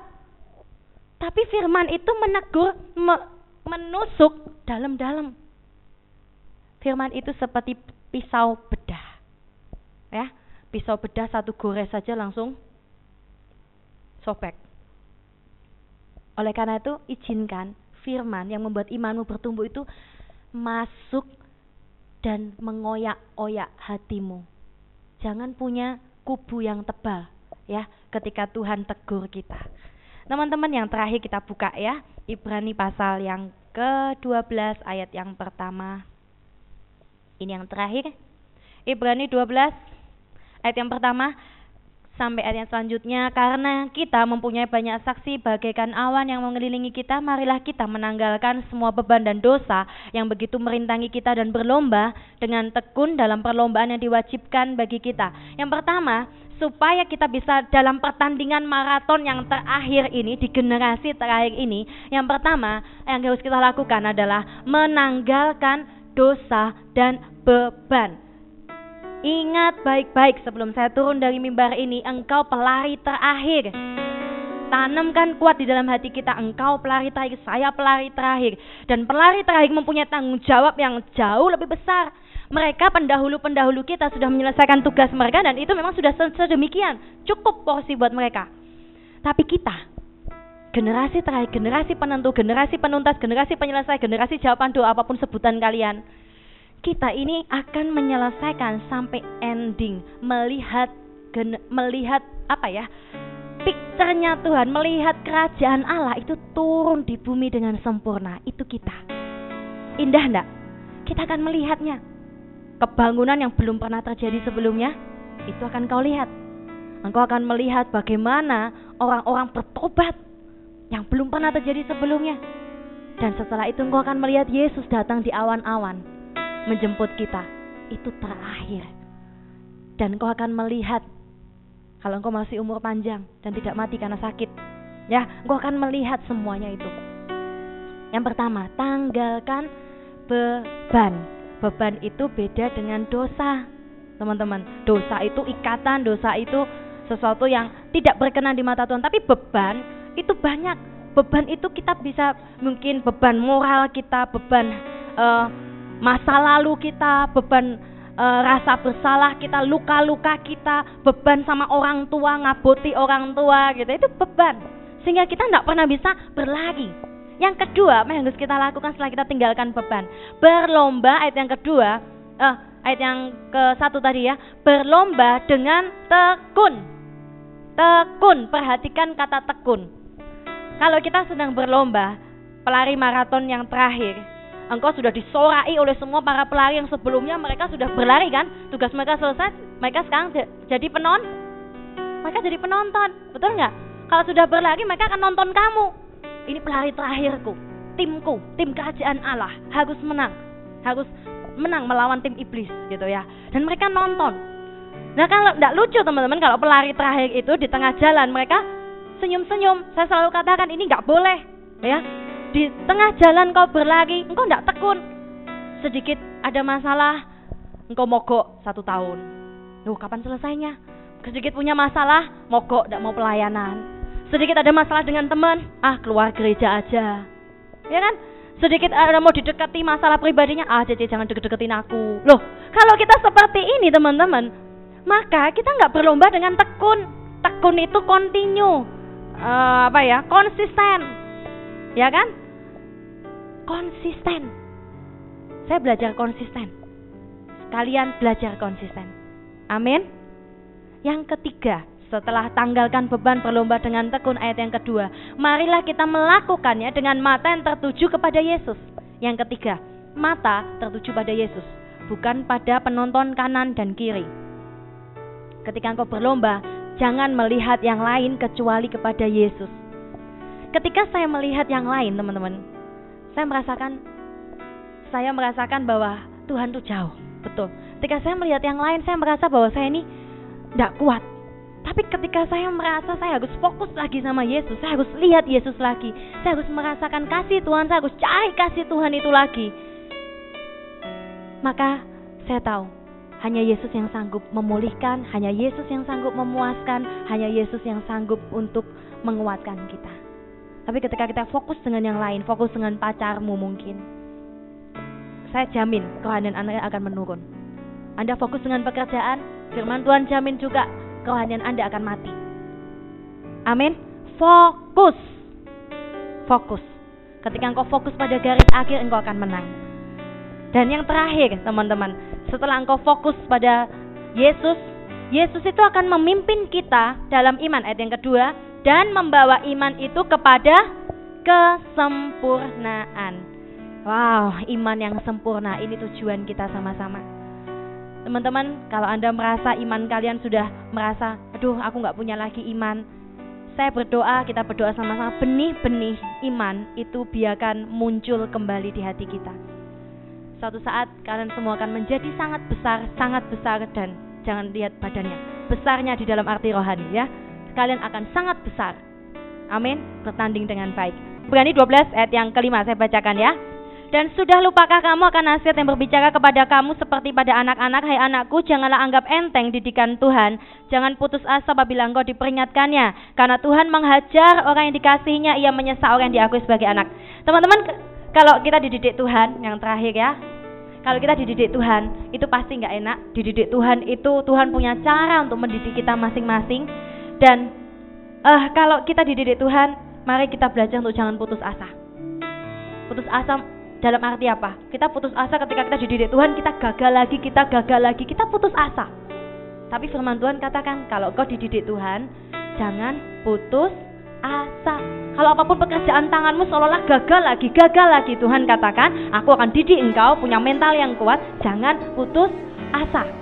Tapi firman itu menegur, menusuk dalam-dalam. Firman itu seperti pisau bedah. Ya, pisau bedah satu gores saja langsung sobek. Oleh karena itu, izinkan firman yang membuat imanmu bertumbuh itu masuk dan mengoyak-oyak hatimu. Jangan punya kubu yang tebal ya ketika Tuhan tegur kita. Teman-teman yang terakhir kita buka ya, Ibrani pasal yang ke-12 ayat yang pertama. Ini yang terakhir. Ibrani 12 ayat yang pertama sampai ayat yang selanjutnya karena kita mempunyai banyak saksi bagaikan awan yang mengelilingi kita marilah kita menanggalkan semua beban dan dosa yang begitu merintangi kita dan berlomba dengan tekun dalam perlombaan yang diwajibkan bagi kita. Yang pertama, supaya kita bisa dalam pertandingan maraton yang terakhir ini di generasi terakhir ini yang pertama yang harus kita lakukan adalah menanggalkan dosa dan beban ingat baik-baik sebelum saya turun dari mimbar ini engkau pelari terakhir tanamkan kuat di dalam hati kita engkau pelari terakhir saya pelari terakhir dan pelari terakhir mempunyai tanggung jawab yang jauh lebih besar Mereka pendahulu-pendahulu kita sudah menyelesaikan tugas mereka dan itu memang sudah sedemikian. Cukup porsi buat mereka. Tapi kita, generasi terakhir, generasi penentu, generasi penuntas, generasi penyelesai, generasi jawaban doa apa pun sebutan kalian. Kita ini akan menyelesaikan sampai ending, melihat melihat apa ya? picture Tuhan, melihat kerajaan Allah itu turun di bumi dengan sempurna. Itu kita. Indah enggak? Kita akan melihatnya. Kebangunan yang belum pernah terjadi sebelumnya, itu akan kau lihat. Engkau akan melihat bagaimana orang-orang bertobat yang belum pernah terjadi sebelumnya. Dan setelah itu engkau akan melihat Yesus datang di awan-awan menjemput kita. Itu terakhir. Dan engkau akan melihat kalau engkau masih umur panjang dan tidak mati karena sakit, ya, engkau akan melihat semuanya itu. Yang pertama, tanggalkan beban. Beban itu beda dengan dosa, teman-teman. Dosa itu ikatan, dosa itu sesuatu yang tidak berkenan di mata Tuhan. Tapi beban itu banyak. Beban itu kita bisa mungkin beban moral kita, beban uh, masa lalu kita, beban e, rasa bersalah kita, luka-luka kita, beban sama orang tua, ngaboti orang tua gitu. Itu beban. Sehingga kita tidak pernah bisa berlari. Yang kedua, apa yang harus kita lakukan setelah kita tinggalkan beban? Berlomba ayat yang kedua, eh, ayat yang ke satu tadi ya, berlomba dengan tekun. Tekun, perhatikan kata tekun. Kalau kita sedang berlomba, pelari maraton yang terakhir, engkau sudah disorai oleh semua para pelari yang sebelumnya mereka sudah berlari kan? Tugas mereka selesai mereka sekarang jadi penon mereka jadi penonton betul nggak? Kalau sudah berlari mereka akan nonton kamu. Ini pelari terakhirku timku tim kerajaan Allah. Harus menang harus menang melawan tim iblis gitu ya. Dan mereka nonton. Nah kalau tidak lucu teman-teman kalau pelari terakhir itu di tengah jalan mereka senyum-senyum. Saya selalu katakan ini nggak boleh ya di tengah jalan kau berlari, engkau tidak tekun. Sedikit ada masalah, engkau mogok satu tahun. Loh, kapan selesainya? Sedikit punya masalah, mogok tidak mau pelayanan. Sedikit ada masalah dengan teman, ah keluar gereja aja. Ya kan? Sedikit ada mau didekati masalah pribadinya, ah Cece jangan deket-deketin aku. Loh, kalau kita seperti ini teman-teman, maka kita nggak berlomba dengan tekun. Tekun itu continue, uh, apa ya, konsisten, ya kan? Konsisten. Saya belajar konsisten. Sekalian belajar konsisten. Amin. Yang ketiga, setelah tanggalkan beban berlomba dengan tekun ayat yang kedua, marilah kita melakukannya dengan mata yang tertuju kepada Yesus. Yang ketiga, mata tertuju pada Yesus, bukan pada penonton kanan dan kiri. Ketika engkau berlomba, jangan melihat yang lain kecuali kepada Yesus. Ketika saya melihat yang lain, teman-teman, saya merasakan saya merasakan bahwa Tuhan tuh jauh, betul. Ketika saya melihat yang lain, saya merasa bahwa saya ini tidak kuat. Tapi ketika saya merasa saya harus fokus lagi sama Yesus, saya harus lihat Yesus lagi, saya harus merasakan kasih Tuhan, saya harus cari kasih Tuhan itu lagi. Maka saya tahu hanya Yesus yang sanggup memulihkan, hanya Yesus yang sanggup memuaskan, hanya Yesus yang sanggup untuk menguatkan kita. Tapi ketika kita fokus dengan yang lain, fokus dengan pacarmu mungkin, saya jamin kerohanian Anda akan menurun. Anda fokus dengan pekerjaan, firman Tuhan jamin juga kerohanian Anda akan mati. Amin. Fokus. Fokus. Ketika engkau fokus pada garis akhir, engkau akan menang. Dan yang terakhir, teman-teman, setelah engkau fokus pada Yesus, Yesus itu akan memimpin kita dalam iman. Ayat yang kedua, dan membawa iman itu kepada kesempurnaan. Wow, iman yang sempurna ini tujuan kita sama-sama. Teman-teman, kalau Anda merasa iman kalian sudah merasa, aduh aku nggak punya lagi iman. Saya berdoa, kita berdoa sama-sama, benih-benih iman itu biarkan muncul kembali di hati kita. Suatu saat kalian semua akan menjadi sangat besar, sangat besar dan jangan lihat badannya. Besarnya di dalam arti rohani ya kalian akan sangat besar. Amin. Bertanding dengan baik. Berani 12 ayat yang kelima saya bacakan ya. Dan sudah lupakah kamu akan nasihat yang berbicara kepada kamu seperti pada anak-anak, hai anakku, janganlah anggap enteng didikan Tuhan. Jangan putus asa apabila engkau diperingatkannya. Karena Tuhan menghajar orang yang dikasihinya, ia menyesal orang yang diakui sebagai anak. Teman-teman, kalau kita dididik Tuhan, yang terakhir ya, Kalau kita dididik Tuhan, itu pasti nggak enak. Dididik Tuhan itu Tuhan punya cara untuk mendidik kita masing-masing. Dan uh, kalau kita dididik Tuhan, mari kita belajar untuk jangan putus asa. Putus asa dalam arti apa? Kita putus asa ketika kita dididik Tuhan, kita gagal lagi, kita gagal lagi, kita putus asa. Tapi firman Tuhan katakan, kalau kau dididik Tuhan, jangan putus asa. Kalau apa pun pekerjaan tanganmu seolah-olah gagal lagi, gagal lagi. Tuhan katakan, aku akan didik engkau punya mental yang kuat, jangan putus asa.